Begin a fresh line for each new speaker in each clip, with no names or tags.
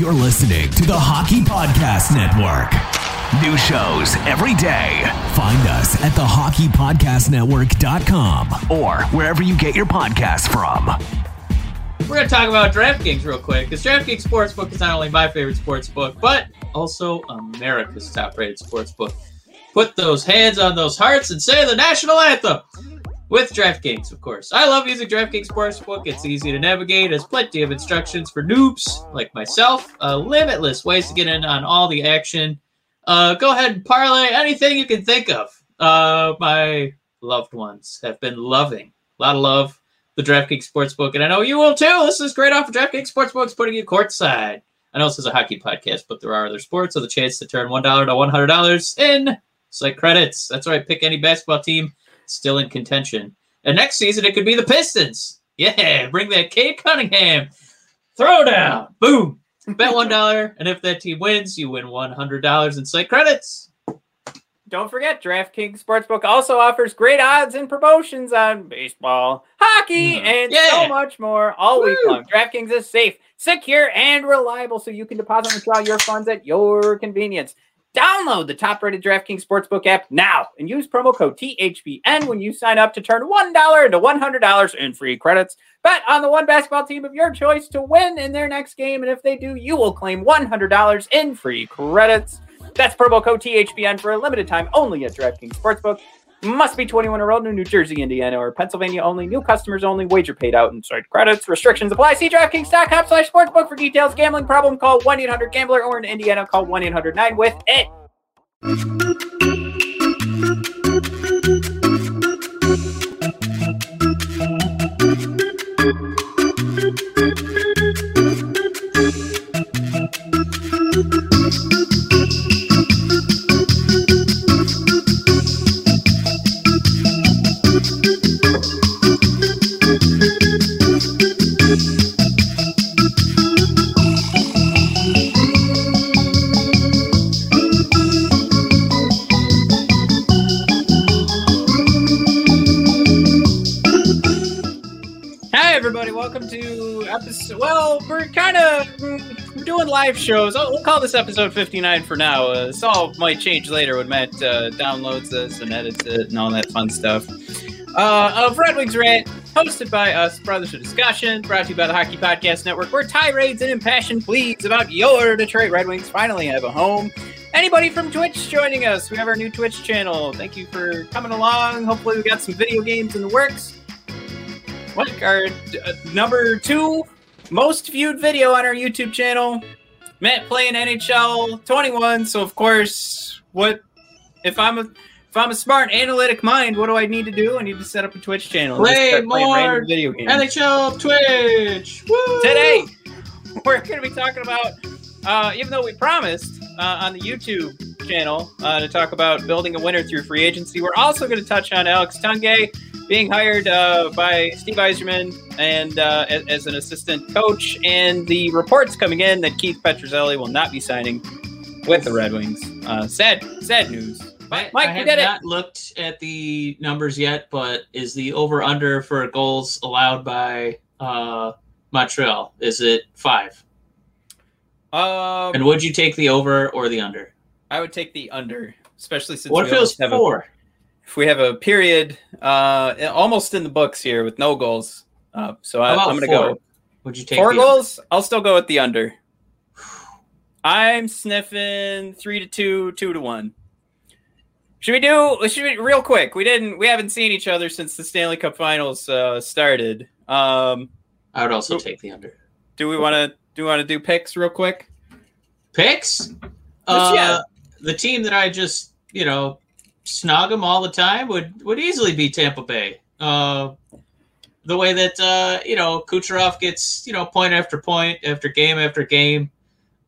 You're listening to the Hockey Podcast Network. New shows every day. Find us at thehockeypodcastnetwork.com or wherever you get your podcasts from.
We're going to talk about DraftKings real quick because DraftKings Sportsbook is not only my favorite sports book, but also America's top rated sports book. Put those hands on those hearts and say the national anthem with DraftKings, of course. I love using DraftKings Sportsbook. It's easy to navigate, has plenty of instructions for noobs like myself, uh, limitless ways to get in on all the action. Uh, go ahead and parlay anything you can think of. Uh, my loved ones have been loving, a lot of love, the DraftKings Sportsbook, and I know you will too. This is great off of DraftKings Sportsbook. It's putting you courtside. I know this is a hockey podcast, but there are other sports, so the chance to turn $1 to $100 in site credits. That's right. Pick any basketball team still in contention. And next season, it could be the Pistons. Yeah, bring that Cade Cunningham. Throw down. Boom. Bet $1. and if that team wins, you win $100 in site credits.
Don't forget, DraftKings Sportsbook also offers great odds and promotions on baseball, hockey,
Mhm.
and
Yeah.
so much more all week long. DraftKings is safe, secure, and reliable, so you can deposit and withdraw your funds at your convenience. Download the top-rated DraftKings Sportsbook app now and use promo code THPN when you sign up to turn $1 into $100 in free credits. Bet on the one basketball team of your choice to win in their next game, and if they do, you will claim $100 in free credits. That's promo code THPN for a limited time only at DraftKings Sportsbook. Must be 21 or older New Jersey, Indiana, or Pennsylvania only. New customers only. Wager paid out in site credits. Restrictions apply. See DraftKings.com slash sportsbook for details. Gambling problem? Call 1-800-GAMBLER or in Indiana, call 1-800-9-WITH-IT. Episode. Well, we're kind of we're doing live shows. We'll call this episode 59 for now. Uh, this all might change later when Matt uh, downloads this and edits it and all that fun stuff. Uh, of Red Wings Rant, hosted by us, Brothers of Discussion, brought to you by the Hockey Podcast Network, where tirades and impassioned pleas about your Detroit Red Wings finally have a home. Anybody from Twitch joining us? We have our new Twitch channel. Thank you for coming along. Hopefully, we got some video games in the works. Like our uh, number two most viewed video on our YouTube channel, Matt playing NHL 21. So of course, what if I'm a if I'm a smart analytic mind, what do I need to do? I need to set up a Twitch channel.
Play more
video games.
NHL Twitch. Woo!
Today, we're going to be talking about, uh, even though we promised uh, on the YouTube channel uh, to talk about building a winner through free agency, we're also going to touch on Alex Tanguay being hired uh, by Steve Yzerman and uh, as, as an assistant coach, and the reports coming in that Keith Petruzzelli will not be signing with the Red Wings. Uh, sad, sad news.
I,
Mike,
I
you
have
did it.
not looked at the numbers yet, but is the over under for goals allowed by uh, Montreal? Is it five?
Um,
And would you take the over or the under?
I would take the under, especially since
What
we
if it was
almost have a
four?
if we have a period uh almost in the books here with no goals uh, so I, I'm gonna
four?
go
Would you take
four
the
goals i'll still go with the under i'm sniffing three to two two to one should we do should we real quick we didn't we haven't seen each other since the stanley cup finals uh started um
I would also take the under.
do we want to do you want to do picks real quick
Picks? Uh,
yeah.
The team that I just, you know, snog them all the time would would easily be Tampa Bay. Uh, the way that uh, you know Kucherov gets you know point after point after game after game,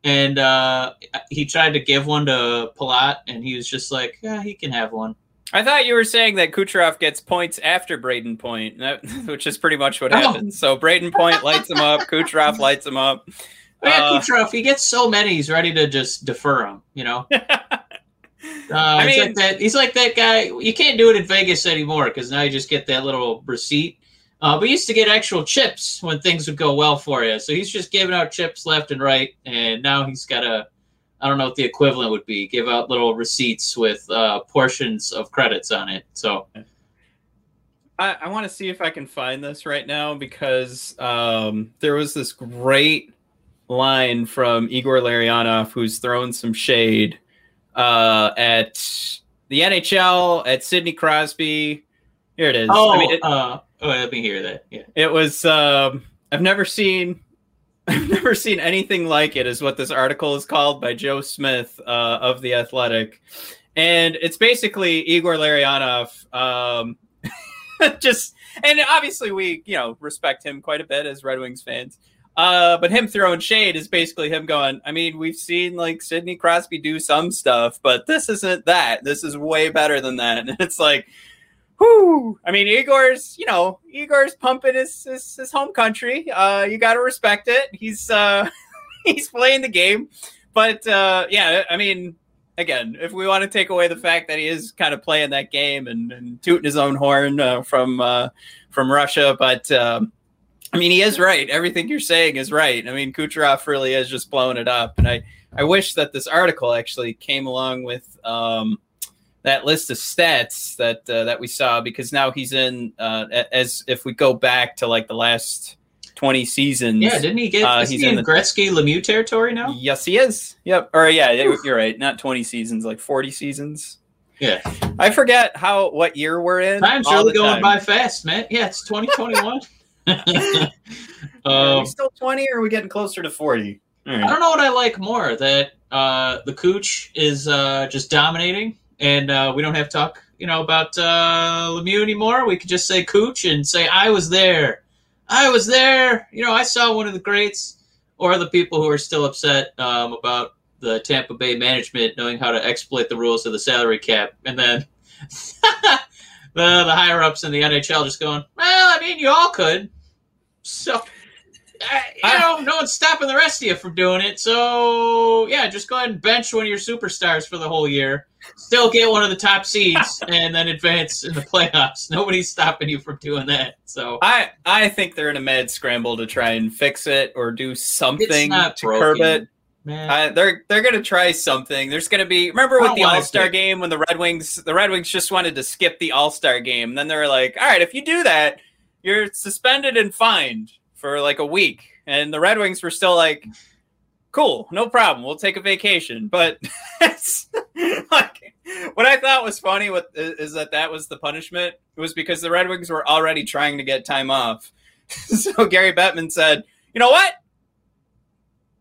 and uh, he tried to give one to Palat, and he was just like, yeah, he can have one.
I thought you were saying that Kucherov gets points after Brayden Point, that, which is pretty much what
Oh.
happens. So Brayden Point lights him up, Kucherov lights him up.
But yeah,
Uh,
Kucherov, he gets so many, he's ready to just defer him. You know, uh,
I
he's
mean-
like that. He's like that guy. You can't do it in Vegas anymore because now you just get that little receipt. Uh, but you used to get actual chips when things would go well for you. So he's just giving out chips left and right, and now he's got a. I don't know what the equivalent would be. Give out little receipts with uh, portions of credits on it. So
I, I want to see if I can find this right now because um, there was this great line from Igor Larionov who's thrown some shade uh, at the NHL, at Sidney Crosby. Here it is.
oh,
I mean, it,
uh, oh, let me hear that. Yeah.
it was. Um, I've never seen. I've never seen anything like it. Is what this article is called by Joe Smith uh, of the Athletic, and it's basically Igor Larionov. Um, just and obviously we you know respect him quite a bit as Red Wings fans. Uh, but him throwing shade is basically him going. I mean, we've seen like Sidney Crosby do some stuff, but this isn't that. This is way better than that. And it's like, whoo. I mean, Igor's you know Igor's pumping his his, his home country. Uh, you got to respect it. He's uh, he's playing the game, but uh, yeah, I mean, again, if we want to take away the fact that he is kind of playing that game and, and tooting his own horn uh, from uh, from Russia, but um, I mean, he is right. Everything you're saying is right. I mean, Kucherov really is just blowing it up, and I I wish that this article actually came along with. Um, that list of stats that uh, that we saw because now he's in uh, as if we go back to like the last 20 seasons
Yeah, didn't he get?
Uh,
is
he's
he
in
in
the-
Gretzky Lemieux territory now?
Yes, he is. Yep. Or yeah, you're you're right. Not 20 seasons, like 40 seasons.
Yeah.
I forget how what year we're in.
Time's
all
really going
time.
by fast, man. Yeah, it's 2021.
Are
um,
we still 20 or are we getting closer to 40? All
I don't know what I like more that uh, the Cooch is uh, just dominating, and uh, we don't have to talk, you know, about uh, Lemieux anymore. We could just say Cooch and say I was there, I was there. You know, I saw one of the greats, or the people who are still upset um, about the Tampa Bay management knowing how to exploit the rules of the salary cap, and then the the higher ups in the NHL just going, well, I mean, you all could, so. Uh, you
I-
know, no one's stopping the rest of you from doing it. So yeah, just go ahead and bench one of your superstars for the whole year. Still get one of the top seeds, and then advance in the playoffs. Nobody's stopping you from doing that. So
I I think they're in a mad scramble to try and fix it or do something to curb it.
man.
I, they're they're gonna try something. There's gonna be remember with the All Star game when the Red Wings the Red Wings just wanted to skip the All Star game. Then they were like, all right, if you do that, you're suspended and fined for like a week. And the Red Wings were still like, cool, no problem, we'll take a vacation. But like what I thought was funny with is that that was the punishment It was because the Red Wings were already trying to get time off. so Gary Bettman said, you know what?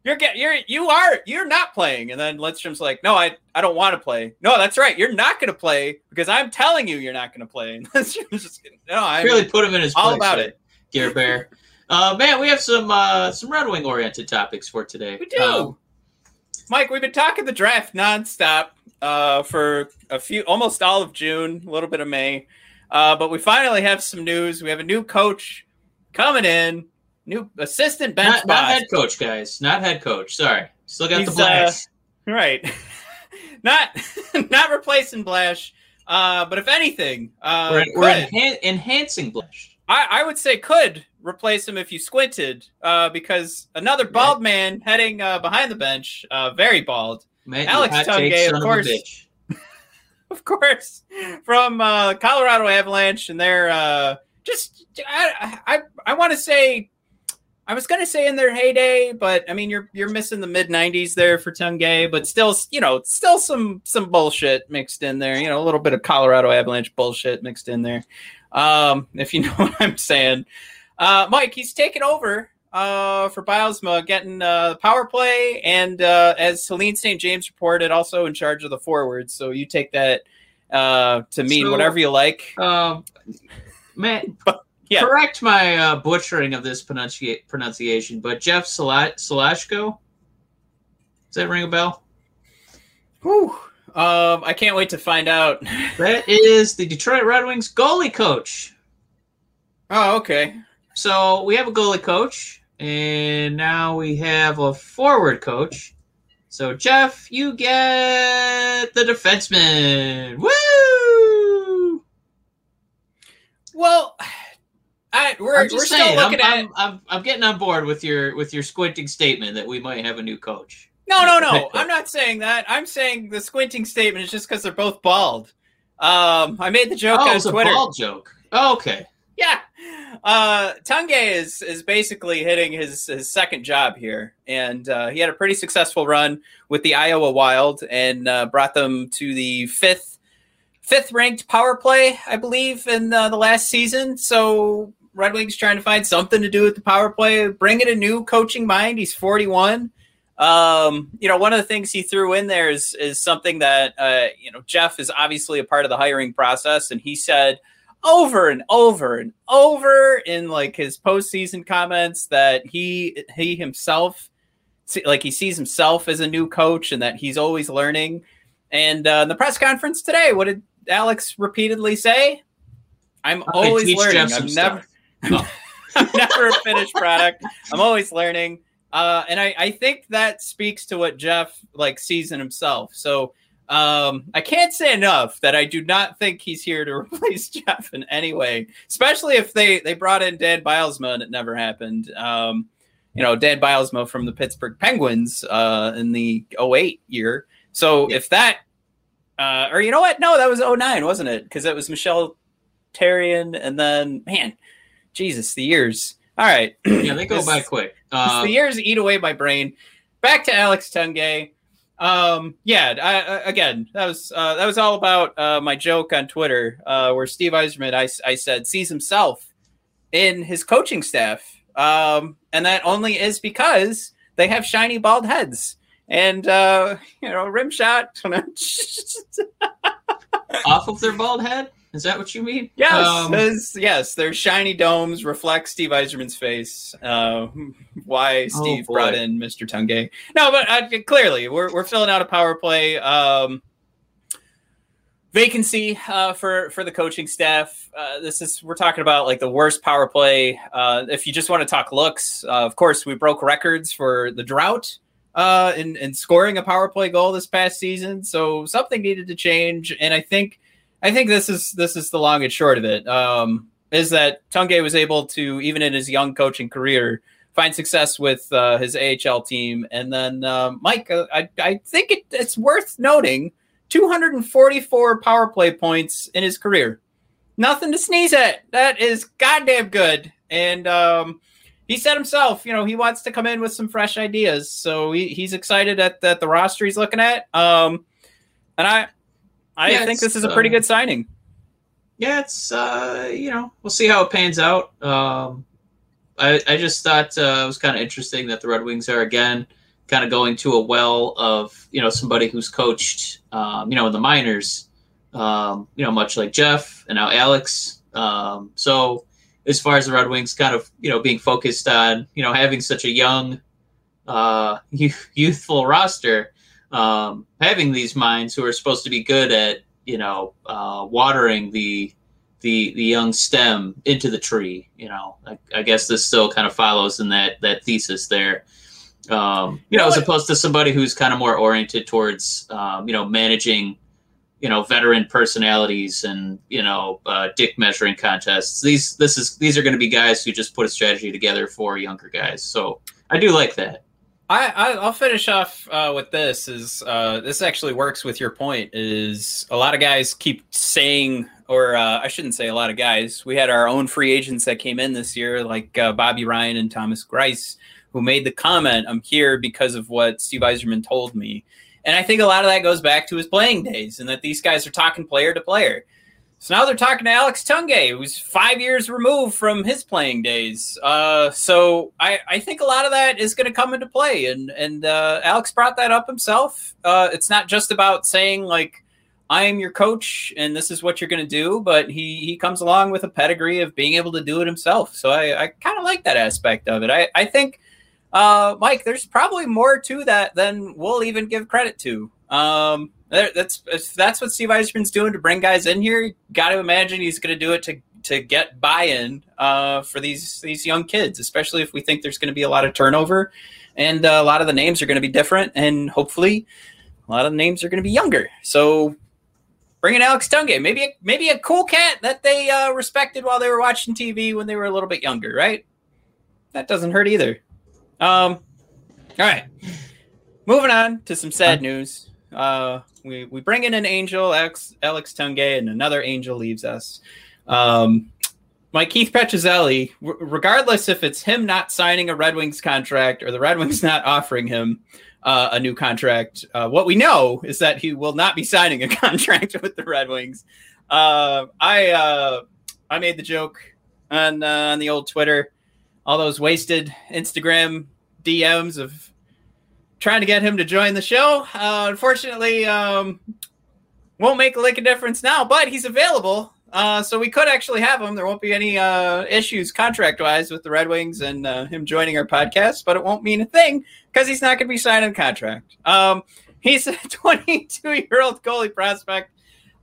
You're get you're you are you're not playing. And then Lidstrom's like, no, I I don't want to play. No, that's right. You're not going to play because I'm telling you you're not going to play. And Lidstrom's just no, I'm
really put him in his
all
place
about
there,
it.
Gear Bear. Uh, man, we have some uh, some Red Wing oriented topics for today.
We do.
Um,
Mike, we've been talking the draft nonstop uh, for a few, almost all of June, a little bit of May, uh, but we finally have some news. We have a new coach coming in, new assistant bench
not, not head coach, guys. Not head coach. Sorry, still got the
He's,
blast.
Right. not not replacing Blash, uh, but if anything, uh,
we're we're enhan- enhancing Blash.
I, I would say could replace him if you squinted, uh, because another bald man heading uh, behind the bench, uh, very bald,
Man,
Alex Tanguay, of course.
bitch.
of course, from uh, Colorado Avalanche, and they're uh, just I I, I want to say. I was gonna say in their heyday, but I mean you're you're missing the mid '90s there for Tanguay, but still, you know, still some some bullshit mixed in there. You know, a little bit of Colorado Avalanche bullshit mixed in there. Um, if you know what I'm saying, uh, Mike, he's taken over uh, for Bylsma, getting uh, the power play, and uh, as Helene St. James reported, also in charge of the forwards. So you take that uh, to mean
So-
whatever you like.
Um, man,
Yeah.
correct my uh, butchering of this pronunci- pronunciation, but Jeff Sala- Salashko. Does that ring a bell?
Whew. Um, I can't wait to find out.
That is the Detroit Red Wings goalie coach.
Oh, okay.
So we have a goalie coach, and now we have a forward coach. So Jeff, you get the defenseman. Woo!
Well, I we're,
I'm
we're
just
still
saying, I'm,
looking at.
I'm, I'm, I'm getting on board with your with your squinting statement that we might have a new coach.
No, no, no. I'm not saying that. I'm saying the squinting statement is just because they're both bald. Um, I made the joke
oh,
on
it's a
Twitter.
ball joke. Okay.
Yeah. Uh, Tanguay is is basically hitting his, his second job here, and uh, he had a pretty successful run with the Iowa Wild and uh, brought them to the fifth fifth ranked power play, I believe, in uh, the last season. So Red Wings trying to find something to do with the power play, bring in a new coaching mind. He's 41. Um, you know, one of the things he threw in there is is something that uh, you know Jeff is obviously a part of the hiring process, and he said over and over and over in like his postseason comments that he he himself like he sees himself as a new coach and that he's always learning. And uh, in the press conference today, what did Alex repeatedly say? I'm always learning. I'm never. I'm never a finished product. I'm always learning. Uh, and I, I think that speaks to what Jeff like sees in himself. So um, I can't say enough that I do not think he's here to replace Jeff in any way, especially if they they brought in Dan Bylsma and it never happened. Um, you know, Dan Bylsma from the Pittsburgh Penguins uh, in the 08 year. So
Yeah.
if that, uh, or you know what? No, that was 09, wasn't it? Because it was Michel Therrien and then, man, Jesus, the years. All right.
Yeah, they go
This-
by quick. Uh,
the years eat away my brain. Back to Alex Tanguay. Um, yeah, I, I, again, that was uh, that was all about uh, my joke on Twitter, uh, where Steve Yzerman, I, I said, sees himself in his coaching staff, um, and that only is because they have shiny bald heads and uh, you know rim shot.
off of their bald head. Is that what you mean?
Yes,
Um,
yes, their shiny domes reflect Steve Yzerman's face. Uh, why Steve
boy.
brought in Mr. Tanguay? No, but uh, clearly we're we're filling out a power play um, vacancy uh, for for the coaching staff. Uh, this is we're talking about like the worst power play. Uh, if you just want to talk looks, uh, of course we broke records for the drought uh, in in scoring a power play goal this past season. So something needed to change, and I think. I think this is this is the long and short of it. Um, is that Tanguay was able to even in his young coaching career find success with uh, his AHL team, and then uh, Mike, uh, I I think it, it's worth noting 244 power play points in his career. Nothing to sneeze at. That is goddamn good. And um, he said himself, you know, he wants to come in with some fresh ideas. So he, he's excited at that the roster he's looking at. Um, and I I
Yeah,
think this is a pretty
uh,
good signing.
yeah, it's uh, you know, we'll see how it pans out. Um, I I just thought uh, it was kind of interesting that the Red Wings are again kind of going to a well of you know somebody who's coached um, you know in the minors, um, you know much like Jeff and now Alex. Um, so as far as the Red Wings kind of you know being focused on you know having such a young uh, youth, youthful roster, um, having these minds who are supposed to be good at you know uh, watering the the the young stem into the tree. You know, I, I guess this still kind of follows in that that thesis there. Um, you know, as opposed to somebody who's kind of more oriented towards um, you know managing you know veteran personalities and you know uh, dick measuring contests. These this is these are going to be guys who just put a strategy together for younger guys. So I do like that.
I, I I'll finish off uh, with this. Is uh, this actually works with your point? Is a lot of guys keep saying, or uh, I shouldn't say a lot of guys. We had our own free agents that came in this year, like uh, Bobby Ryan and Thomas Greiss, who made the comment, "I'm here because of what Steve Yzerman told me." And I think a lot of that goes back to his playing days, and that these guys are talking player to player. So now they're talking to Alex Tanguay, who's five years removed from his playing days. Uh, so I, I think a lot of that is going to come into play, and and uh, Alex brought that up himself. Uh, it's not just about saying like I am your coach and this is what you're going to do. But he, he comes along with a pedigree of being able to do it himself. So I, I kind of like that aspect of it. I, I think, uh, Mike, there's probably more to that than we'll even give credit to. Um, that's that's what Steve Yzerman's doing to bring guys in here. Got to imagine he's going to do it to to get buy-in uh, for these these young kids, especially if we think there's going to be a lot of turnover and uh, a lot of the names are going to be different, and hopefully a lot of the names are going to be younger. So bring in Alex Tanguay, maybe a, maybe a cool cat that they uh, respected while they were watching TV when they were a little bit younger, right? That doesn't hurt either. Um, all right, moving on to some sad news. Uh, we we bring in an angel, Alex Alex Tanguay, and another angel leaves us. Um, my Keith Petruzzelli, regardless if it's him not signing a Red Wings contract or the Red Wings not offering him uh, a new contract, uh, what we know is that he will not be signing a contract with the Red Wings. Uh, I uh, I made the joke on uh, on the old Twitter, all those wasted Instagram DMs of trying to get him to join the show. Uh, unfortunately, um, won't make a lick of difference now, but he's available uh, so we could actually have him. There won't be any uh, issues contract wise with the Red Wings and uh, him joining our podcast, but it won't mean a thing because he's not going to be signing a contract. Um, he's a 22 year old goalie prospect.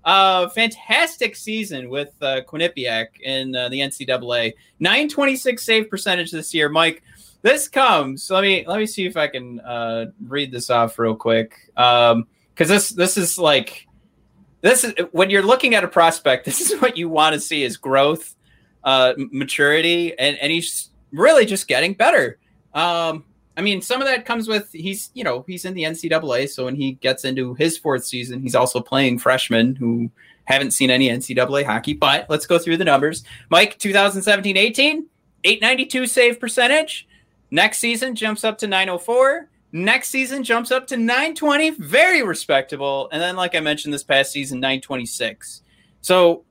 Uh, fantastic season with uh, Quinnipiac in the NCAA. 926 save percentage this year, Mike. This comes. Let me let me see if I can uh, read this off real quick. Um, because this this is like this is when you're looking at a prospect this is what you want to see is growth uh maturity and and he's really just getting better um i mean some of that comes with he's you know he's in the ncaa so when he gets into his fourth season he's also playing freshmen who haven't seen any ncaa hockey but let's go through the numbers mike 2017-18 892 save percentage next season jumps up to 904 Next season jumps up to 920, very respectable. And then, like I mentioned, this past season, 926. So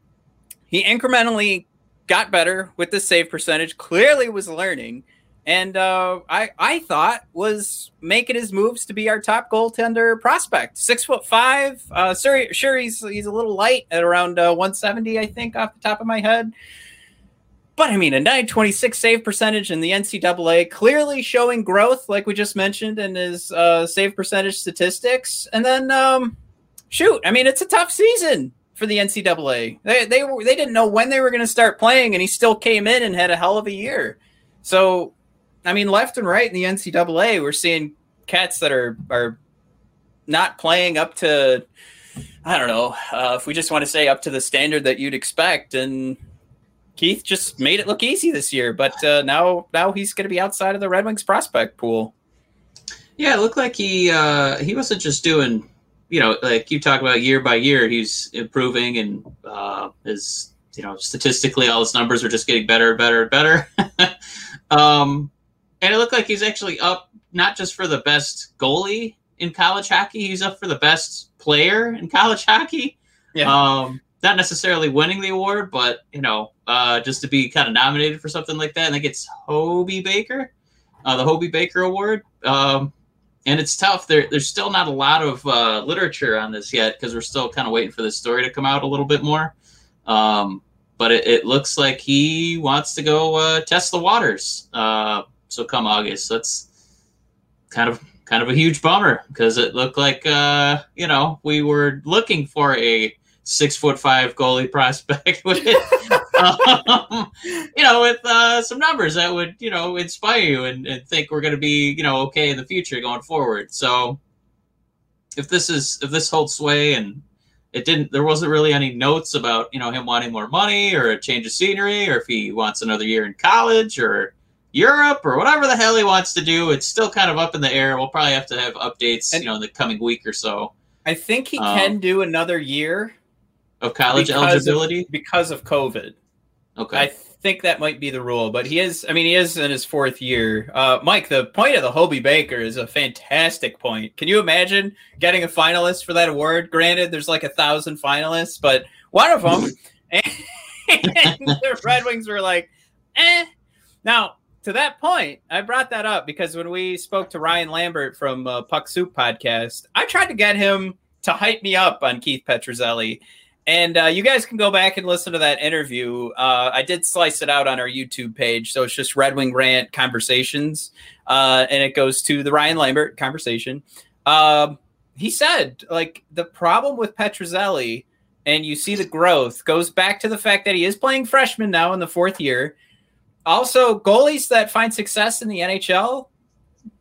he incrementally got better with the save percentage, clearly was learning. And uh, I, I thought was making his moves to be our top goaltender prospect. Six foot five. Uh, sure, sure he's he's a little light at around uh, 170, I think, off the top of my head. But I mean, a 926 save percentage in the NCAA, clearly showing growth, like we just mentioned in his uh, save percentage statistics. And then, um, shoot, I mean, it's a tough season for the NCAA. They they were they didn't know when they were going to start playing, and he still came in and had a hell of a year. So, I mean, left and right in the NCAA, we're seeing cats that are are not playing up to. I don't know uh, if we just want to say up to the standard that you'd expect, and Keith just made it look easy this year, but uh, now now he's going to be outside of the Red Wings prospect pool.
Yeah, it looked like he uh, he wasn't just doing, you know, like you talk about year by year, he's improving and uh, his you know statistically all his numbers are just getting better and better and better. um, and it looked like he's actually up not just for the best goalie in college hockey, he's up for the best player in college hockey. Yeah. Um, not necessarily winning the award, but you know, uh, just to be kind of nominated for something like that. And I gets Hobey Baker, uh, the Hobey Baker Award. Um, and it's tough. There, there's still not a lot of uh, literature on this yet because we're still kind of waiting for this story to come out a little bit more. Um, but it, it, looks like he wants to go uh, test the waters. Uh, so come August, that's kind of kind of a huge bummer because it looked like uh, you know we were looking for a six foot five goalie prospect with, um, you know, with uh, some numbers that would, you know, inspire you and, and think we're going to be, you know, okay in the future going forward. So if this is, if this holds sway and it didn't, there wasn't really any notes about, you know, him wanting more money or a change of scenery or if he wants another year in college or Europe or whatever the hell he wants to do. It's still kind of up in the air. We'll probably have to have updates, and you know, in the coming week or so.
I think he um, can do another year
of college because eligibility
of, because of COVID.
Okay.
I think that might be the rule, but he is. I mean, he is in his fourth year. Uh, Mike, the point of the Hobey Baker is a fantastic point. Can you imagine getting a finalist for that award? Granted, there's like a thousand finalists, but one of them, and, and the Red Wings were like, eh. Now, to that point, I brought that up because when we spoke to Ryan Lambert from uh, Puck Soup podcast, I tried to get him to hype me up on Keith Petruzzelli. And uh, you guys can go back and listen to that interview. Uh, I did slice it out on our YouTube page. So it's just Red Wing Rant Conversations. Uh, and it goes to the Ryan Lambert conversation. Um, he said, like, the problem with Petruzzelli, and you see the growth, goes back to the fact that he is playing freshman now in the fourth year. Also, goalies that find success in the NHL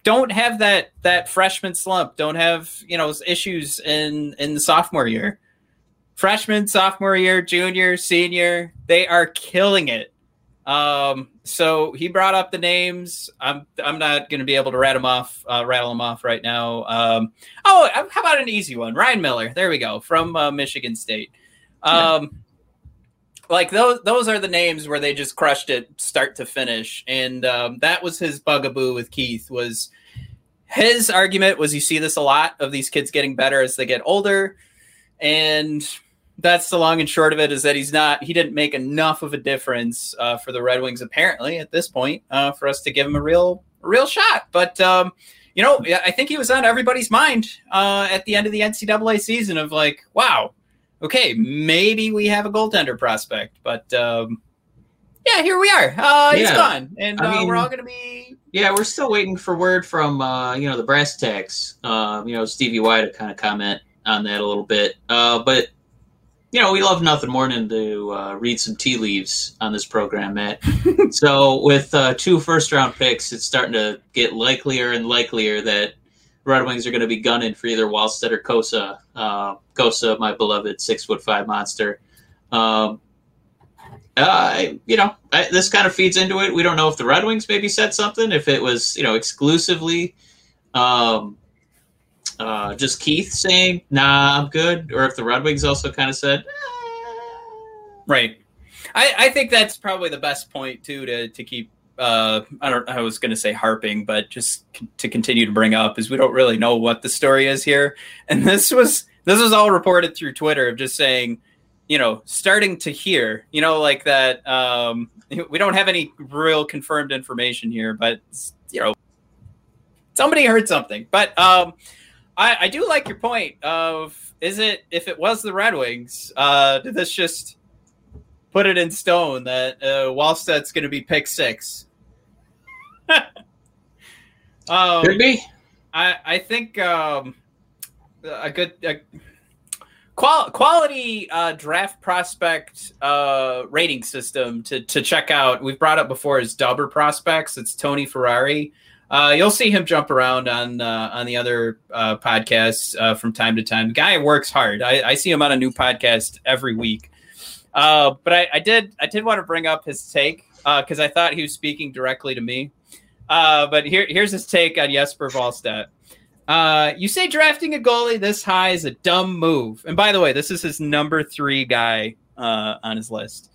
don't have that that freshman slump, don't have, you know, issues in in the sophomore year freshman, sophomore year, junior, senior, they are killing it. Um, so he brought up the names. I'm I'm not going to be able to rattle them off, uh, rattle them off right now. Um, oh, how about an easy one? Ryan Miller. There we go from uh, Michigan State. Um, yeah. Like those those are the names where they just crushed it start to finish, and um, that was his bugaboo with Keith. Was his argument was you see this a lot of these kids getting better as they get older, and that's the long and short of it is that he's not he didn't make enough of a difference uh, for the Red Wings apparently at this point uh, for us to give him a real a real shot. But um, you know, I think he was on everybody's mind uh, at the end of the NCAA season of like, wow, okay, maybe we have a goaltender prospect, but um, yeah, here we are. Uh, he's yeah. gone, and uh, mean, we're all going to be.
Yeah, we're still waiting for word from uh, you know the brass tacks. Um, you know, Stevie Y to kind of comment on that a little bit, uh, but you know, we love nothing more than to uh, read some tea leaves on this program, Matt. so with uh, two first round picks, it's starting to get likelier and likelier that Red Wings are going to be gunning for either Wallstedt or Cossa. Uh, Cossa, my beloved six foot five monster. Um, uh, you know, I, this kind of feeds into it. We don't know if the Red Wings maybe said something, if it was, you know, exclusively um, uh, just Keith saying, "Nah, I'm good," or if the Red Wings also kind of said.
"Right." I, I think that's probably the best point too to to keep. Uh, I don't. I was going to say harping, but just c- to continue to bring up is we don't really know what the story is here, and this was this was all reported through Twitter of just saying, you know, starting to hear, you know, like that. Um, we don't have any real confirmed information here, but you know, somebody heard something. But um, I, I do like your point of is it if it was the Red Wings, uh, did this just put it in stone that uh, Wallstedt's going to be pick six?
um, Could be.
I I think um, a good a qual- quality uh, draft prospect uh, rating system to to check out. We've brought up before is Dobber prospects. It's Tony Ferrari. Uh, you'll see him jump around on uh, on the other uh, podcasts uh, from time to time. Guy works hard. I, I, see him on a new podcast every week. Uh, but I, I, did I did want to bring up his take because uh, I thought he was speaking directly to me. but here here's his take on Jesper Wallstedt. you say drafting a goalie this high is a dumb move. And by the way, this is his number three guy on his list.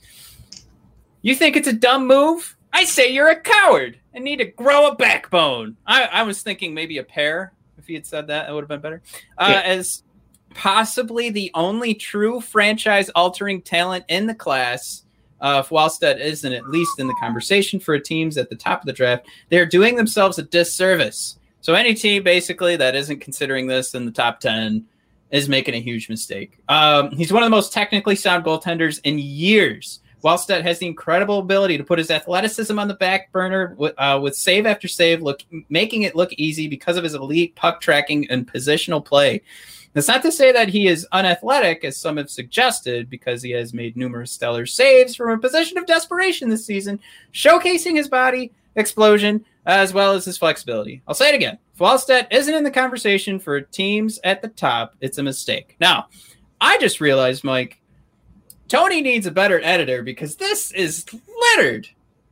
You think it's a dumb move? I say you're a coward and need to grow a backbone. I, I was thinking maybe a pair. If he had said that, it would have been better. Uh, yeah. As possibly the only true franchise altering talent in the class. Uh, if Wallstedt isn't at least in the conversation for teams at the top of the draft, they're doing themselves a disservice. So any team basically that isn't considering this in the top 10 is making a huge mistake. Um, he's one of the most technically sound goaltenders in years. Wallstedt has the incredible ability to put his athleticism on the back burner with, uh, with save after save, look making it look easy because of his elite puck tracking and positional play. That's not to say that he is unathletic, as some have suggested, because he has made numerous stellar saves from a position of desperation this season, showcasing his body, explosion, as well as his flexibility. I'll say it again. If Wallstedt isn't in the conversation for teams at the top, it's a mistake. Now, I just realized, Mike, Tony needs a better editor because this is littered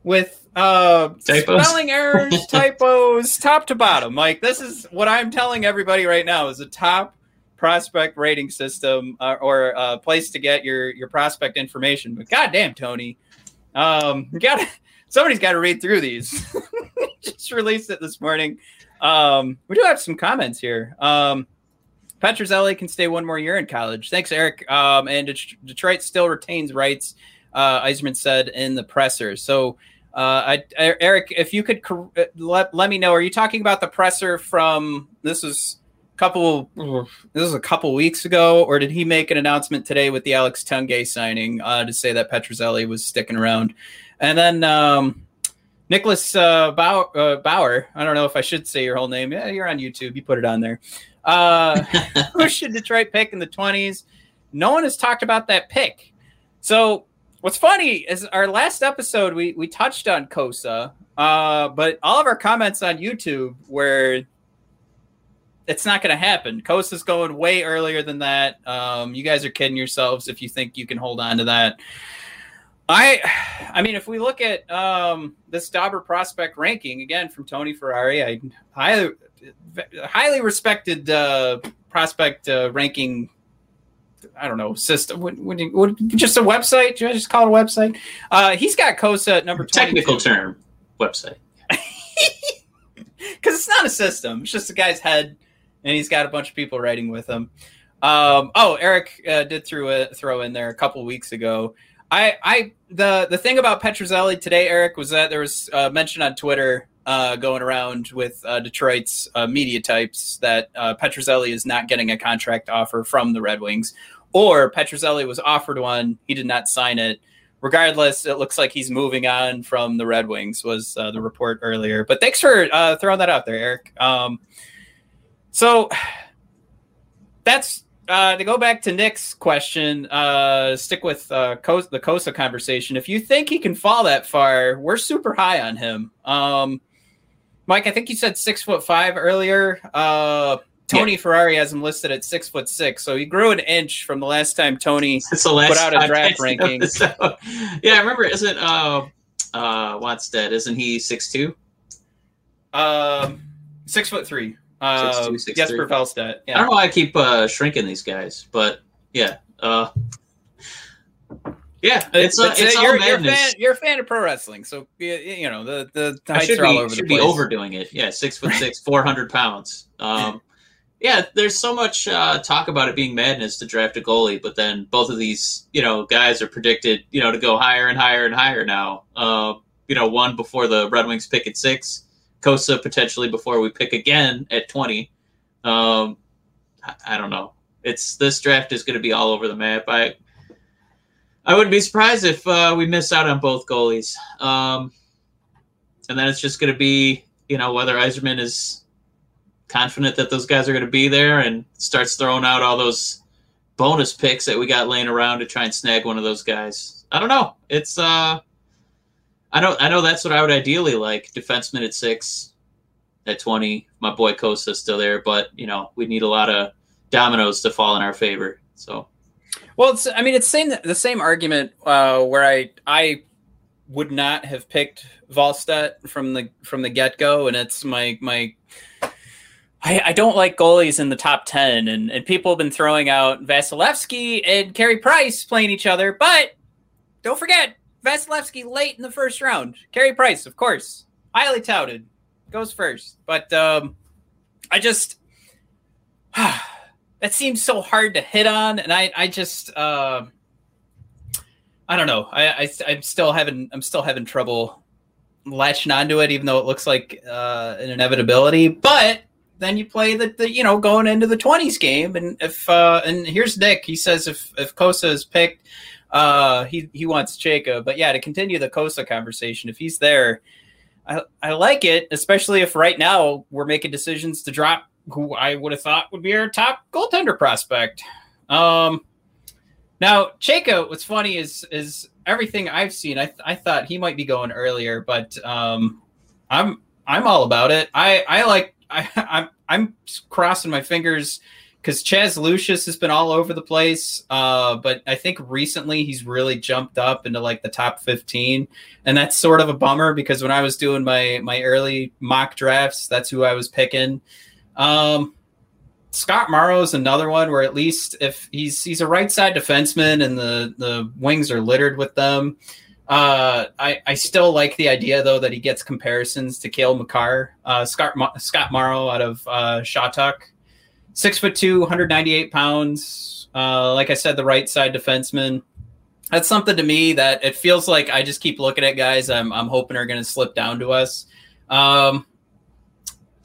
with uh spelling errors, typos, top to bottom. Like this is what I'm telling everybody right now is a top prospect rating system uh, or a place to get your your prospect information. But goddamn, Tony, um, got somebody's got to read through these. Just released it this morning. Um, we do have some comments here. Um, Petruzzelli can stay one more year in college. Thanks, Eric. Um, and Detroit still retains rights, uh, Yzerman said in the presser. So, uh, I, Eric, if you could uh, let, let me know, are you talking about the presser from this was couple. This was a couple weeks ago, or did he make an announcement today with the Alex Tanguay signing uh, to say that Petruzzelli was sticking around? And then um, Nicholas uh, Bauer, uh, Bauer. I don't know if I should say your whole name. Yeah, you're on YouTube. You put it on there. Uh, who should Detroit pick in the twenties? No one has talked about that pick. So what's funny is our last episode we we touched on Cossa, uh, but all of our comments on YouTube were it's not going to happen. Cossa's going way earlier than that. Um, you guys are kidding yourselves if you think you can hold on to that. I, I mean, if we look at um, this Dobber prospect ranking again from Tony Ferrari, I highly, highly respected uh, prospect uh, ranking. I don't know system. Would, would, would, just a website? Should I just call it a website? Uh, he's got Cossa at number 22.
Technical term website.
Because it's not a system. It's just a guy's head, and he's got a bunch of people writing with him. Um, oh, Eric uh, did throw a, throw in there a couple weeks ago. I, I, the the thing about Petruzzelli today, Eric, was that there was uh, mention on Twitter uh, going around with uh, Detroit's uh, media types that uh, Petruzzelli is not getting a contract offer from the Red Wings, or Petruzzelli was offered one, he did not sign it. Regardless, it looks like he's moving on from the Red Wings. Was uh, the report earlier? But thanks for throwing that out there, Eric. Um, so that's uh, to go back to Nick's question, uh, stick with uh, the Cossa conversation. If you think he can fall that far, we're super high on him. Um, Mike, I think you said six foot five earlier. Uh, Tony yeah. Ferrari has him listed at six foot six, so he grew an inch from the last time Tony last put out a draft ranking.
So, yeah, I remember. Isn't uh, uh, Watt's dead? Isn't he six two?
Um, six foot three. Uh, six, two, six, Jesper Wallstedt.
Yeah. I don't know why I keep uh, shrinking these guys, but yeah. Uh, yeah, it's, uh, it's,
you're, you're, a fan, you're a fan of pro wrestling, so you know the the, the heights are all over
should
the place.
be overdoing it. Yeah, six foot six, four hundred pounds. Um, yeah, there's so much uh, talk about it being madness to draft a goalie, but then both of these, you know, guys are predicted, you know, to go higher and higher and higher now. Uh, you know, one before the Red Wings pick at six, Cossa potentially before we pick again at 20. Um, I, don't know. It's this draft is going to be all over the map. I I wouldn't be surprised if uh, we miss out on both goalies. Um, and then it's just going to be you know whether Yzerman is confident that those guys are going to be there and starts throwing out all those bonus picks that we got laying around to try and snag one of those guys. I don't know. It's uh I know I know that's what I would ideally like. Defenseman at six, at twenty. My boy Cossa still there, but you know we need a lot of dominoes to fall in our favor. So,
well, it's I mean it's same the same argument uh, where I I would not have picked Wallstedt from the from the get go, and it's my my. I, I, don't like goalies in the top 10, and, and people have been throwing out Vasilevskiy and Carey Price playing each other, but don't forget, Vasilevskiy late in the first round. Carey Price, of course, highly touted, goes first. But um, I just that seems so hard to hit on, and I I just uh, I don't know. I, I I'm still having I'm still having trouble latching onto it, even though it looks like uh, an inevitability. But then you play the, the you know going into the 20s game and if uh and here's nick he says if if cossa is picked uh, he he wants Chayka, but yeah, to continue the Cossa conversation, if he's there, I I like it, especially if right now we're making decisions to drop who I would have thought would be our top goaltender prospect. Um, now Chayka, what's funny is is everything I've seen. I I thought he might be going earlier, but um, I'm I'm all about it. I I like I I'm I'm crossing my fingers because Chaz Lucius has been all over the place. Uh, but I think recently he's really jumped up into like the top 15. And that's sort of a bummer because when I was doing my my early mock drafts, that's who I was picking. Um, Scott Morrow is another one where at least if he's he's a right side defenseman and the the wings are littered with them. Uh, I, I still like the idea though that he gets comparisons to Cale Makar, uh, Scott Scott Morrow out of uh, Shattuck six foot two, 198 pounds. Uh, like I said, the right side defenseman. That's something to me that it feels like I just keep looking at guys I'm, I'm hoping are going to slip down to us. Um,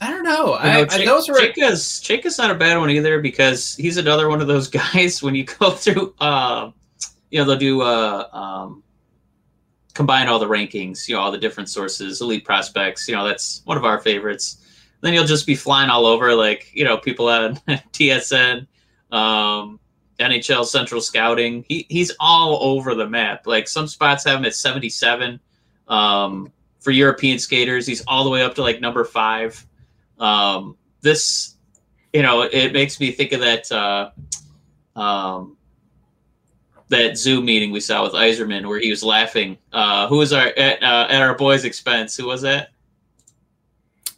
I don't know.
You know,
I, I,
Chick-
those were
Chayka's Chayka's not a bad one either because he's another one of those guys when you go through uh you know they'll do uh um combine all the rankings, you know, all the different sources, elite prospects, you know, that's one of our favorites. Then you'll just be flying all over like, you know, people on TSN, um NHL Central Scouting. He he's all over the map. Like some spots have him at 77. Um for European skaters, he's all the way up to like number 5 um, this you know it makes me think of that uh, um, that zoom meeting we saw with Yzerman where he was laughing. Uh, who was our at, uh, at our boys expense? Who was that?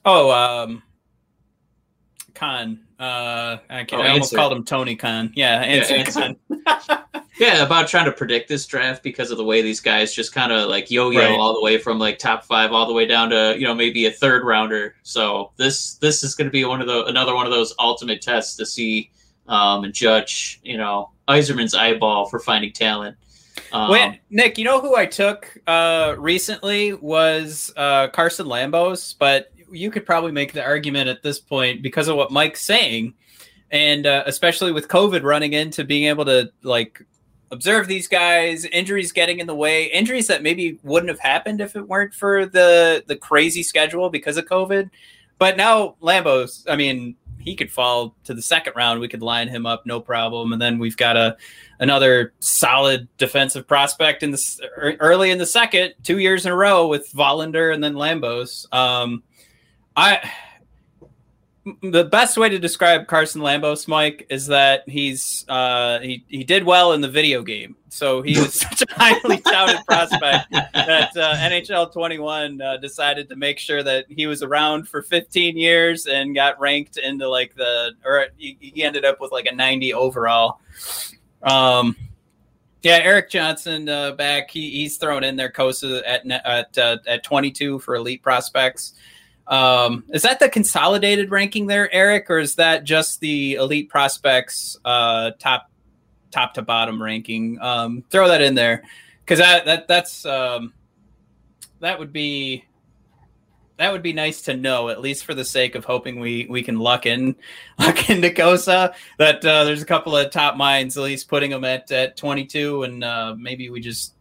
Oh um Khan. Uh I, can,
Oh,
I almost called him Tony Khan. Yeah, Answer
Answer.
Khan.
yeah about trying to predict this draft because of the way these guys just kind of like yo-yo
Right.
all the way from like top five all the way down to you know maybe a third rounder so this this is going to be one of the another one of those ultimate tests to see um, and judge you know Yzerman's eyeball for finding talent um,
Wait, Nick, you know who I took uh, recently was uh, Carson Lambos, but you could probably make the argument at this point because of what Mike's saying, and uh, especially with COVID running into being able to like observe these guys, injuries getting in the way, injuries that maybe wouldn't have happened if it weren't for the the crazy schedule because of COVID. But now Lambos, I mean, he could fall to the second round. We could line him up, no problem. And then we've got a another solid defensive prospect in the early in the second, two years in a row with Wallinder and then Lambos. Um, I the best way to describe Carson Lambos, Mike, is that he's uh, he he did well in the video game. So he was such a highly touted prospect that uh, NHL 21 uh, decided to make sure that he was around for 15 years and got ranked into like the or he, he ended up with like a 90 overall. Um, yeah, Eric Johnson uh, back. He, he's thrown in there Cossa at at uh, at 22 for elite prospects. Um, is that the consolidated ranking there, Eric, or is that just the elite prospects uh, top top to bottom ranking? Um, throw that in there because that that that's um, that would be that would be nice to know at least for the sake of hoping we we can luck in luck into Cossa that uh, there's a couple of top minds at least putting them at at 22 and uh, maybe we just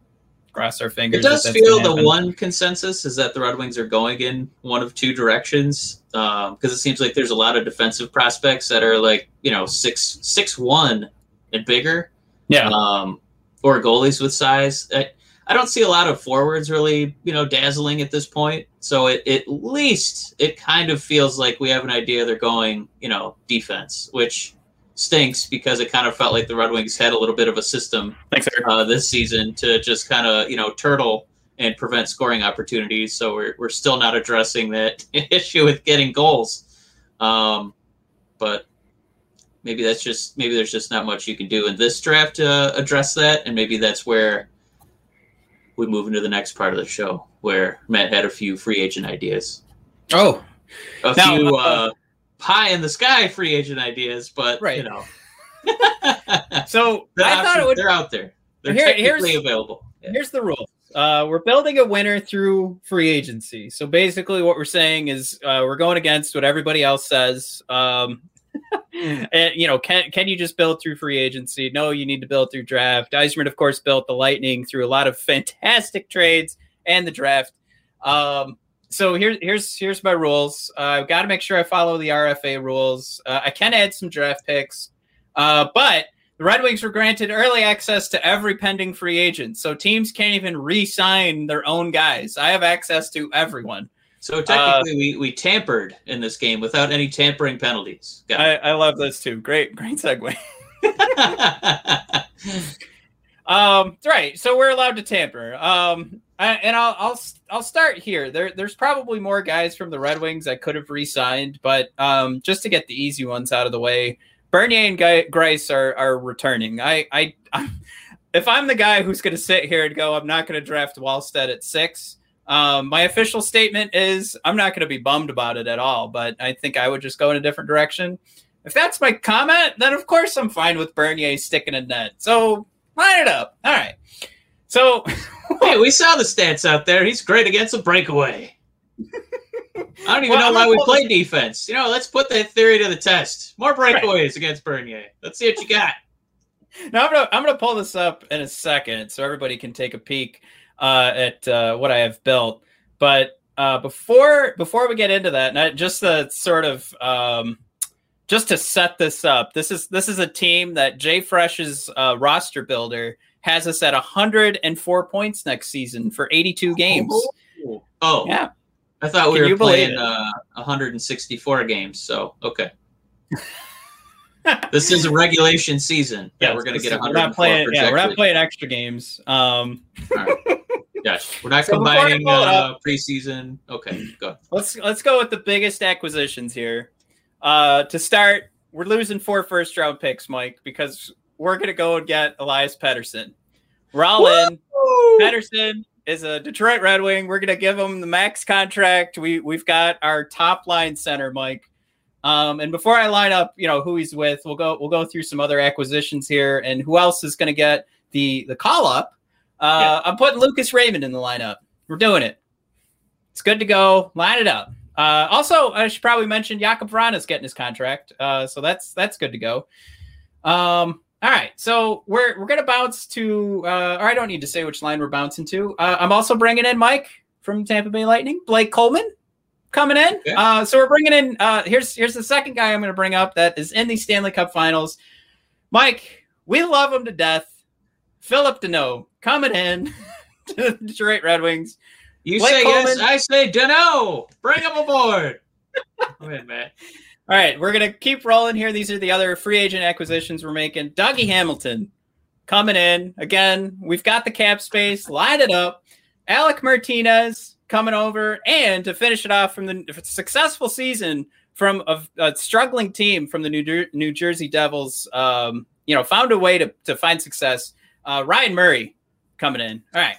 cross our fingers.
It does
that's
feel the one consensus is that the Red Wings are going in one of two directions because it seems like there's a lot of defensive prospects that are like you know six six one and bigger,
yeah
um, or goalies with size. I, I don't see a lot of forwards really you know dazzling at this point. So it, at least it kind of feels like we have an idea they're going you know defense, which stinks because it kind of felt like the Red Wings had a little bit of a system
thanks
uh, this season to just kind of you know turtle and prevent scoring opportunities. So we're we're still not addressing that issue with getting goals. Um, but maybe that's just maybe there's just not much you can do in this draft to address that, and maybe that's where we move into the next part of the show where Matt had a few free agent ideas,
oh
a
Now,
few
uh,
uh, pie in the sky free agent ideas, but
Right.
you know.
so I thought it would
they're out there. They're
Here-
technically
here's-
available. Yeah.
Here's the rule. Uh, we're building a winner through free agency. So basically, what we're saying is uh, we're going against what everybody else says. Um, and, you know, can can you just build through free agency? No, you need to build through draft. Yzerman, of course, built the Lightning through a lot of fantastic trades and the draft. Um, so here's here's here's my rules. Uh, I've got to make sure I follow the RFA rules. Uh, I can add some draft picks, uh, but the Red Wings were granted early access to every pending free agent, so teams can't even re-sign their own guys. I have access to everyone.
So technically, we, we tampered in this game without any tampering penalties.
I, I love those too. Great, great segue. Um, right. So we're allowed to tamper. Um, and I'll I'll I'll start here. There there's probably more guys from the Red Wings I could have re-signed, but um, just to get the easy ones out of the way, Bernier and Greiss are are returning. I I. i if I'm the guy who's going to sit here and go, I'm not going to draft Wallstedt at six. Um, my official statement is I'm not going to be bummed about it at all, but I think I would just go in a different direction. If that's my comment, then of course I'm fine with Bernier sticking a net. So line it up. All right. So
hey, we saw the stats out there. He's great against a breakaway. I don't even
Well,
know why we play defense. You know, let's put that theory to the test. More breakaways against Bernier. Let's see what you got.
Now I'm gonna I'm gonna pull this up in a second so everybody can take a peek uh, at uh, what I have built. But uh, before before we get into that, just the sort of um, just to set this up, this is this is a team that Jay Fresh's uh, roster builder has us at 104 points next season for 82 games.
Oh,
Yeah,
I thought we
Can
were playing uh, 164 games. So okay, this is a regulation season. Yeah, we're gonna get
is-
104
We're not playing. Yeah, we're not playing extra games. Um,
All right. Gotcha. We're not
So
combining uh, preseason. Okay, go.
let's let's go with the biggest acquisitions here. Uh, to start, we're losing four first round picks, Mike, because we're gonna go and get Elias Pettersson. We're. Pettersson is a Detroit Red Wing. We're gonna give him the max contract. We we've got our top line center, Mike. Um, and before I line up, you know who he's with, we'll go we'll go through some other acquisitions here and who else is gonna get the the call up. Uh, I'm putting Lucas Raymond in the lineup. We're doing it. It's good to go. Line it up. Uh, also, I should probably mention Jakob Vrana's getting his contract, uh, so that's that's good to go. Um, all right, so we're we're gonna bounce to, uh, or I don't need to say which line we're bouncing to. Uh, I'm also bringing in Mike from Tampa Bay Lightning, Blake Coleman, coming in. Uh, so we're bringing in. Uh, here's here's the second guy I'm going to bring up that is in the Stanley Cup Finals. Mike, we love him to death. Phillip Danault coming in to the Detroit Red Wings.
You
Blake
say yes, I say no. Bring him aboard. Go ahead, Matt.
All right, we're gonna keep rolling here. These are the other free agent acquisitions we're making. Dougie Hamilton coming in again. We've got the cap space. Line it up. Alec Martinez coming over, and to finish it off from the successful season from a, a struggling team from the New, Jer- New Jersey Devils. Um, you know, found a way to to find success. Uh, Ryan Murray coming in. All right.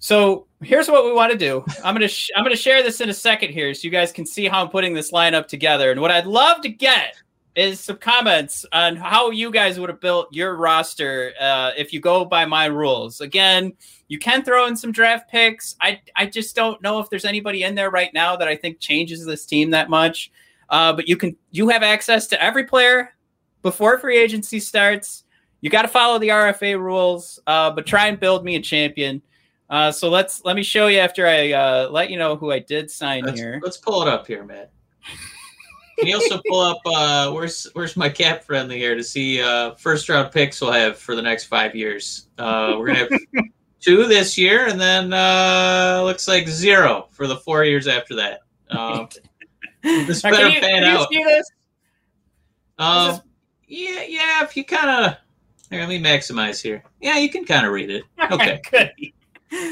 So here's what we want to do. I'm gonna sh- I'm gonna share this in a second here, so you guys can see how I'm putting this lineup together. And what I'd love to get is some comments on how you guys would have built your roster uh, if you go by my rules. Again, you can throw in some draft picks. I I just don't know if there's anybody in there right now that I think changes this team that much. Uh, but you can you have access to every player before free agency starts. You got to follow the RFA rules, uh, but try and build me a champion. Uh, so let's let me show you after I uh, let you know who I did sign
Let's,
here.
let's pull it up here, Matt. Can you also pull up uh, where's where's my cap friendly here to see uh, first round picks we'll have for the next five years? Uh, we're gonna have two this year, and then uh, looks like zero for the four years after that. Um, this
Now,
better
can you,
pan
can you
out.
see this?
Um,
this-
yeah, yeah. If you kind of here, let me maximize here. Yeah, you can kind of read it. Okay,
Good.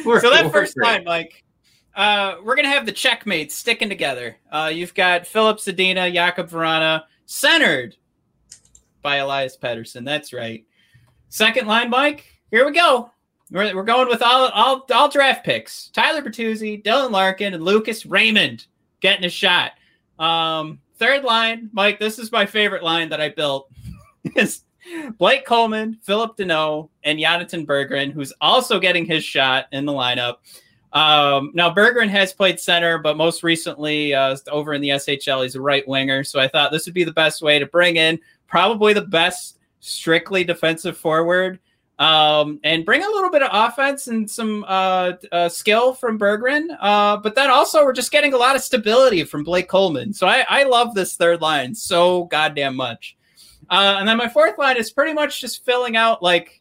We're-
so that first line, Mike, uh, we're gonna have the checkmates sticking together. Uh, you've got Filip Zadina, Jakob Vrana, centered by Elias Pettersson. That's right. Second line, Mike. Here we go. We're, we're going with all, all all draft picks: Tyler Bertuzzi, Dylan Larkin, and Lucas Raymond getting a shot. Um, third line, Mike. This is my favorite line that I built. is Blake Coleman, Phillip Danault, and Jonatan Berggren, who's also getting his shot in the lineup. Um, now Berggren has played center, but most recently uh, over in the SHL, he's a right winger. So I thought this would be the best way to bring in probably the best strictly defensive forward um, and bring a little bit of offense and some uh, uh, skill from Berggren. Uh, but then also we're just getting a lot of stability from Blake Coleman. So I, I love this third line so goddamn much. Uh, and then my fourth line is pretty much just filling out like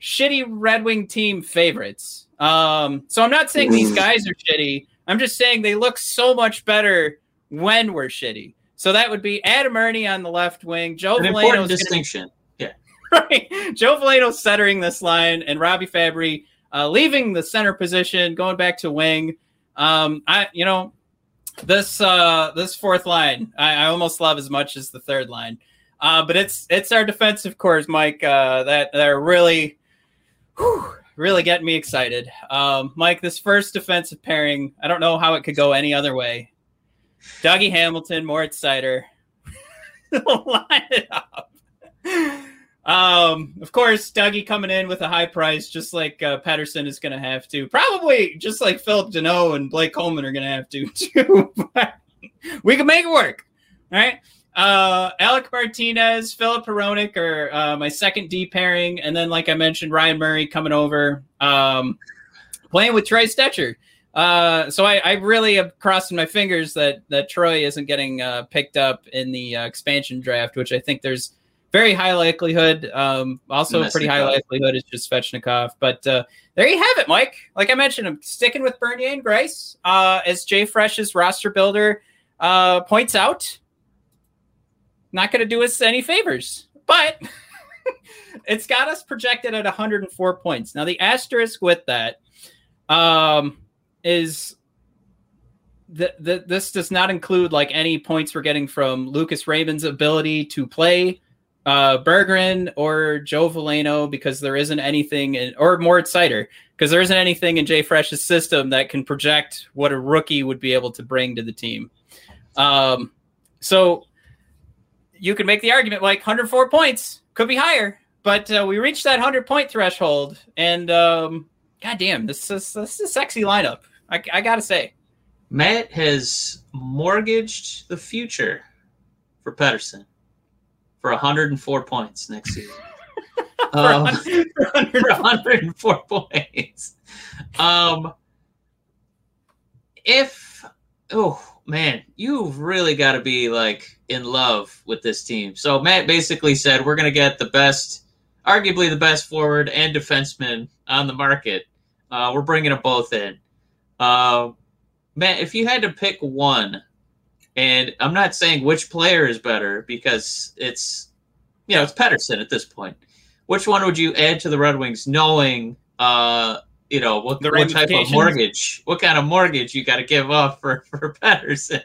shitty Red Wing team favorites. Um, so I'm not saying these guys are shitty. I'm just saying they look so much better when we're shitty. So that would be Adam Erne on the left wing, Joe
An
Veleno
important distinction.
right? Joe Veleno centering this line, and Robby Fabbri uh, leaving the center position, going back to wing. Um, I, you know, this uh, this fourth line, I, I almost love as much as the third line. Uh, but it's it's our defensive cores, Mike, uh, that that are really, whew, really getting me excited. Um, Mike, this first defensive pairing, I don't know how it could go any other way. Dougie Hamilton, Moritz Seider, line it up. Um, of course, Dougie coming in with a high price, just like uh, Pettersson is going to have to. Probably just like Phillip Danault and Blake Coleman are going to have to too. but we can make it work. All right. Uh, Alec Martinez, Philip Hronek are uh, my second D pairing, and then like I mentioned, Ryan Murray coming over, um, playing with Troy Stecher. Uh, so I, I really am crossing my fingers that that Troy isn't getting uh, picked up in the uh, expansion draft, which I think there's very high likelihood. Um, also pretty high likelihood is just Svechnikov. But uh, there you have it, Mike. Like I mentioned, I'm sticking with Bernier and Greiss uh, as Jay Fresh's roster builder uh, points out. Not going to do us any favors, but it's got us projected at 104 points. Now the asterisk with that um, is this does not include like any points we're getting from Lucas Raymond's ability to play uh, Berggren or Joe Veleno because there isn't anything in, or Moritz Seider because there isn't anything in Jay Fresh's system that can project what a rookie would be able to bring to the team. Um, so you can make the argument like 104 points could be higher, but uh, we reached that 100 point threshold, and um, goddamn, this is this is a sexy lineup. I, I gotta say,
Matt has mortgaged the future for Pettersson for 104 points next season. um, for 104 points. Um, if oh man, you've really got to be like in love with this team. So Matt basically said we're going to get the best, arguably the best forward and defenseman on the market. Uh, we're bringing them both in. Uh, Matt, if you had to pick one, and I'm not saying which player is better because it's, you know, it's Pettersson at this point. Which one would you add to the Red Wings, knowing uh, you know what, what type of mortgage, what kind of mortgage you got to give up for for Pettersson.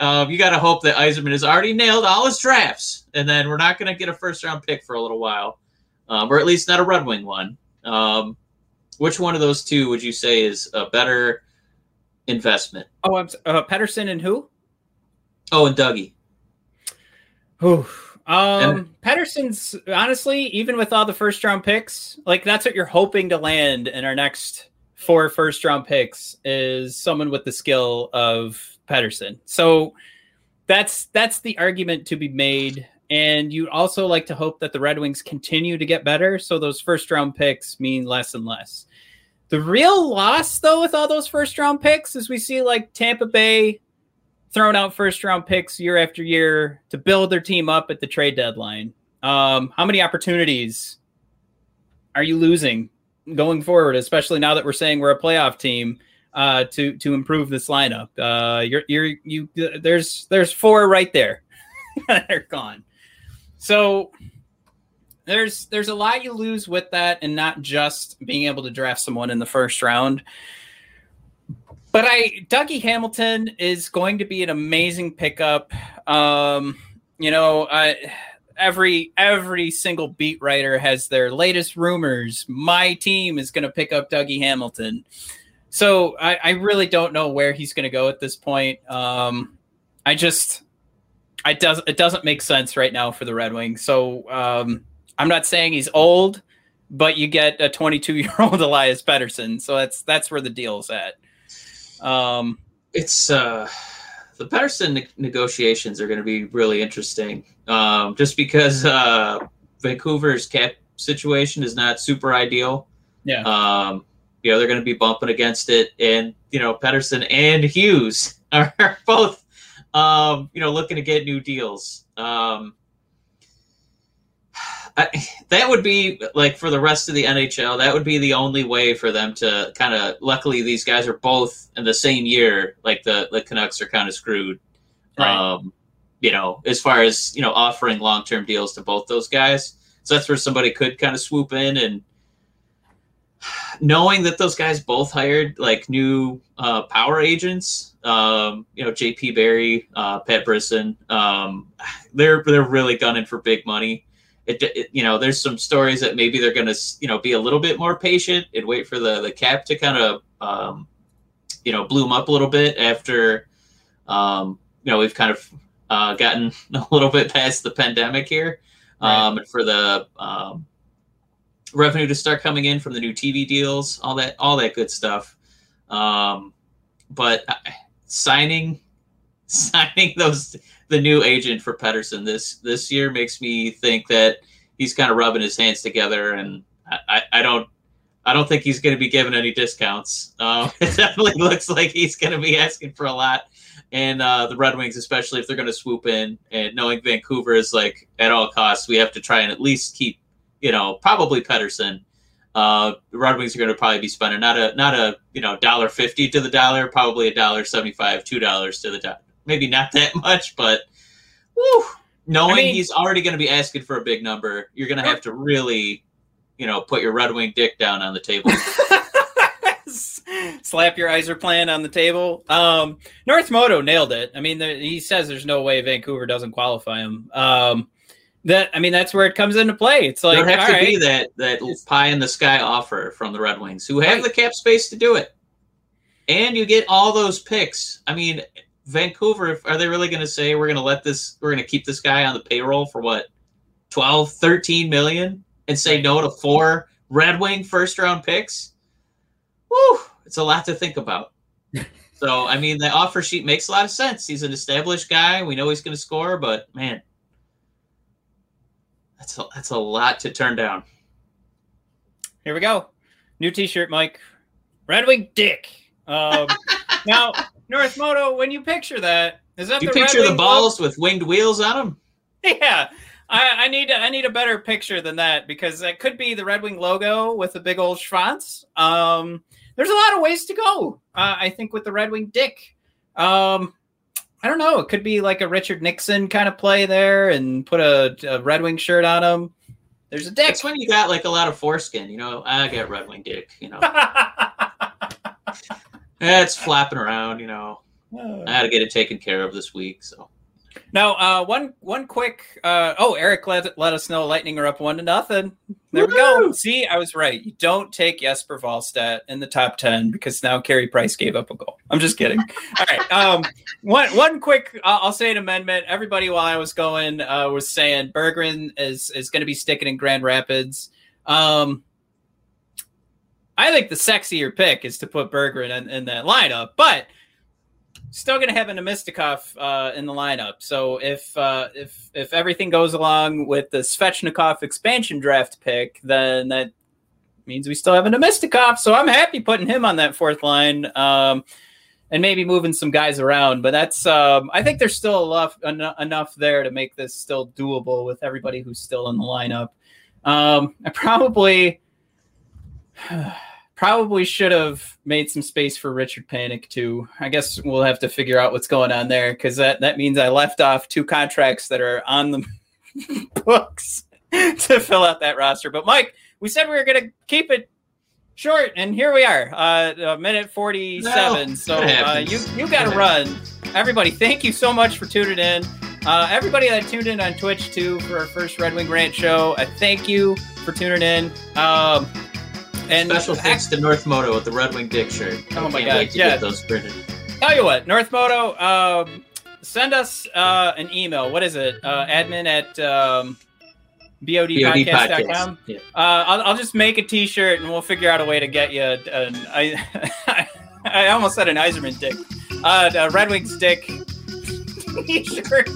Um, you got to hope that Yzerman has already nailed all his drafts, and then we're not going to get a first round pick for a little while, um, or at least not a Red Wing one. Um, which one of those two would you say is a better investment?
Oh, I'm uh, Pettersson and who?
Oh, and Dougie.
Whew. Um, and, Pettersson's honestly, even with all the first round picks, like that's what you're hoping to land in our next four first round picks is someone with the skill of Pettersson. So that's that's the argument to be made. And you'd also like to hope that the Red Wings continue to get better. So those first round picks mean less and less. The real loss, though, with all those first round picks is we see like Tampa Bay throwing out first round picks year after year to build their team up at the trade deadline. Um, how many opportunities are you losing going forward, especially now that we're saying we're a playoff team uh, to to improve this lineup? Uh, you're you're you there's there's four right there they're gone. So there's there's a lot you lose with that, and not just being able to draft someone in the first round. But I Dougie Hamilton is going to be an amazing pickup. Um, you know, I, every every single beat writer has their latest rumors. My team is going to pick up Dougie Hamilton. So I, I really don't know where he's going to go at this point. Um, I just, does it doesn't make sense right now for the Red Wings. So um, I'm not saying he's old, but you get a 22 year old Elias Pettersson. So that's that's where the deal's at.
Um, it's uh, the Pettersson ne- negotiations are going to be really interesting, um, just because uh, Vancouver's cap situation is not super ideal.
Yeah.
Um, you know they're going to be bumping against it, and you know Pettersson and Hughes are both, um, you know, looking to get new deals. Um, I, that would be like for the rest of the NHL. That would be the only way for them to kind of. Luckily, these guys are both in the same year. Like the the Canucks are kind of screwed. Right. Um, you know, as far as you know, offering long term deals to both those guys. So that's where somebody could kind of swoop in and knowing that those guys both hired like new uh, power agents. Um, you know, J.P. Barry, uh, Pat Brisson. Um, they're they're really gunning for big money it, it, you know there's some stories that maybe they're going to you know be a little bit more patient and wait for the the cap to kind of um, you know bloom up a little bit after um, you know we've kind of uh, gotten a little bit past the pandemic here um, and for the um, revenue to start coming in from the new TV deals, all that, all that good stuff. Um, but uh, signing, signing those the new agent for Pettersson this this year makes me think that he's kind of rubbing his hands together, and I, I, don't I don't think he's going to be given any discounts. Uh, it definitely looks like he's going to be asking for a lot. And uh, the Red Wings, especially if they're going to swoop in, and knowing Vancouver is like at all costs, we have to try and at least keep, you know, probably Pettersson. Uh, the Red Wings are going to probably be spending not a not a you know dollar fifty to the dollar, probably a dollar seventy five, two dollars to the dollar. Maybe not that much, but whew, knowing I mean, he's already going to be asking for a big number, you're going to have to really you know, put your Red Wing dick down on the table.
Slap your Yzerplan on the table. Um, North Moto nailed it. I mean, the, he says there's no way Vancouver doesn't qualify him. Um, that I mean, that's where it comes into play. It's like
there have to right. be that that pie in the sky offer from the Red Wings, who have right. the cap space to do it, and you get all those picks. I mean, Vancouver, are they really going to say we're going to let this, we're going to keep this guy on the payroll for what, 12, 13 million? and say no to four Red Wing first round picks, whew, it's a lot to think about. so, I mean, the offer sheet makes a lot of sense. He's an established guy. We know he's going to score, but man, that's a, that's a lot to turn down.
Here we go. New T-shirt, Mike. Red Wing Dick. Um, now, North Moto, when you picture that, is that
you
the
picture the balls with winged wheels on them?
Yeah, I, I need I need a better picture than that because it could be the Red Wing logo with a big old Schwanz. Um, there's a lot of ways to go. Uh, I think with the Red Wing dick. Um, I don't know. It could be like a Richard Nixon kind of play there, and put a, a Red Wing shirt on him. There's a dick.
That's when you got like a lot of foreskin. You know, I got Red Wing dick. You know, it's flapping around. You know, I had to get it taken care of this week. So
now, uh, one one quick. Uh, oh, Eric let let us know Lightning are up one to nothing. There Woo-hoo! we go. See, I was right. You don't take Jesper Wallstedt in the top ten because now Carey Price gave up a goal. I'm just kidding. All right. Um, one one quick. Uh, I'll say an amendment. Everybody, while I was going, uh, was saying Berggren is is going to be sticking in Grand Rapids. Um, I think the sexier pick is to put Bergeron in, in that lineup, but still going to have Namestnikov uh, in the lineup. So if uh, if if everything goes along with the Svechnikov expansion draft pick, then that means we still have a Namestnikov. So I'm happy putting him on that fourth line. Um, and maybe moving some guys around, but that's um, I think there's still enough en- enough there to make this still doable with everybody who's still in the lineup. Um, I probably Probably should have made some space for Richard Panik too. I guess we'll have to figure out what's going on there because that, that means I left off two contracts that are on the books to fill out that roster. But Mike, we said we were going to keep it short, and here we are, uh, a minute forty-seven. No, so uh, you you got to run. Everybody, thank you so much for tuning in. Uh, everybody that tuned in on Twitch too for our first Red Wing Rant show, I thank you for tuning in. Um,
and special thanks to North Moto with the Red Wing Dick shirt.
Oh my god! yeah, those printed. Tell you what, North Moto, um, send us uh, an email. What is it? Uh, admin at um, bodpodcast.com. Yeah. Uh, I'll, I'll just make a T-shirt and we'll figure out a way to get you. An, I, I almost said an Yzerman dick. Uh, a Red Wings dick T-shirt.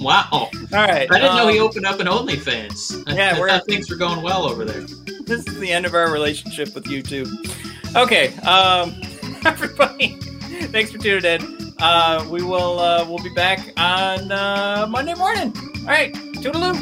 Wow! All
right.
I didn't um, know he um, opened up an OnlyFans.
Yeah,
I things were going well over there
this is the end of our relationship with YouTube. Okay, um, everybody, thanks for tuning in. Uh, we will uh, we'll be back on uh, Monday morning. All right, toodaloo.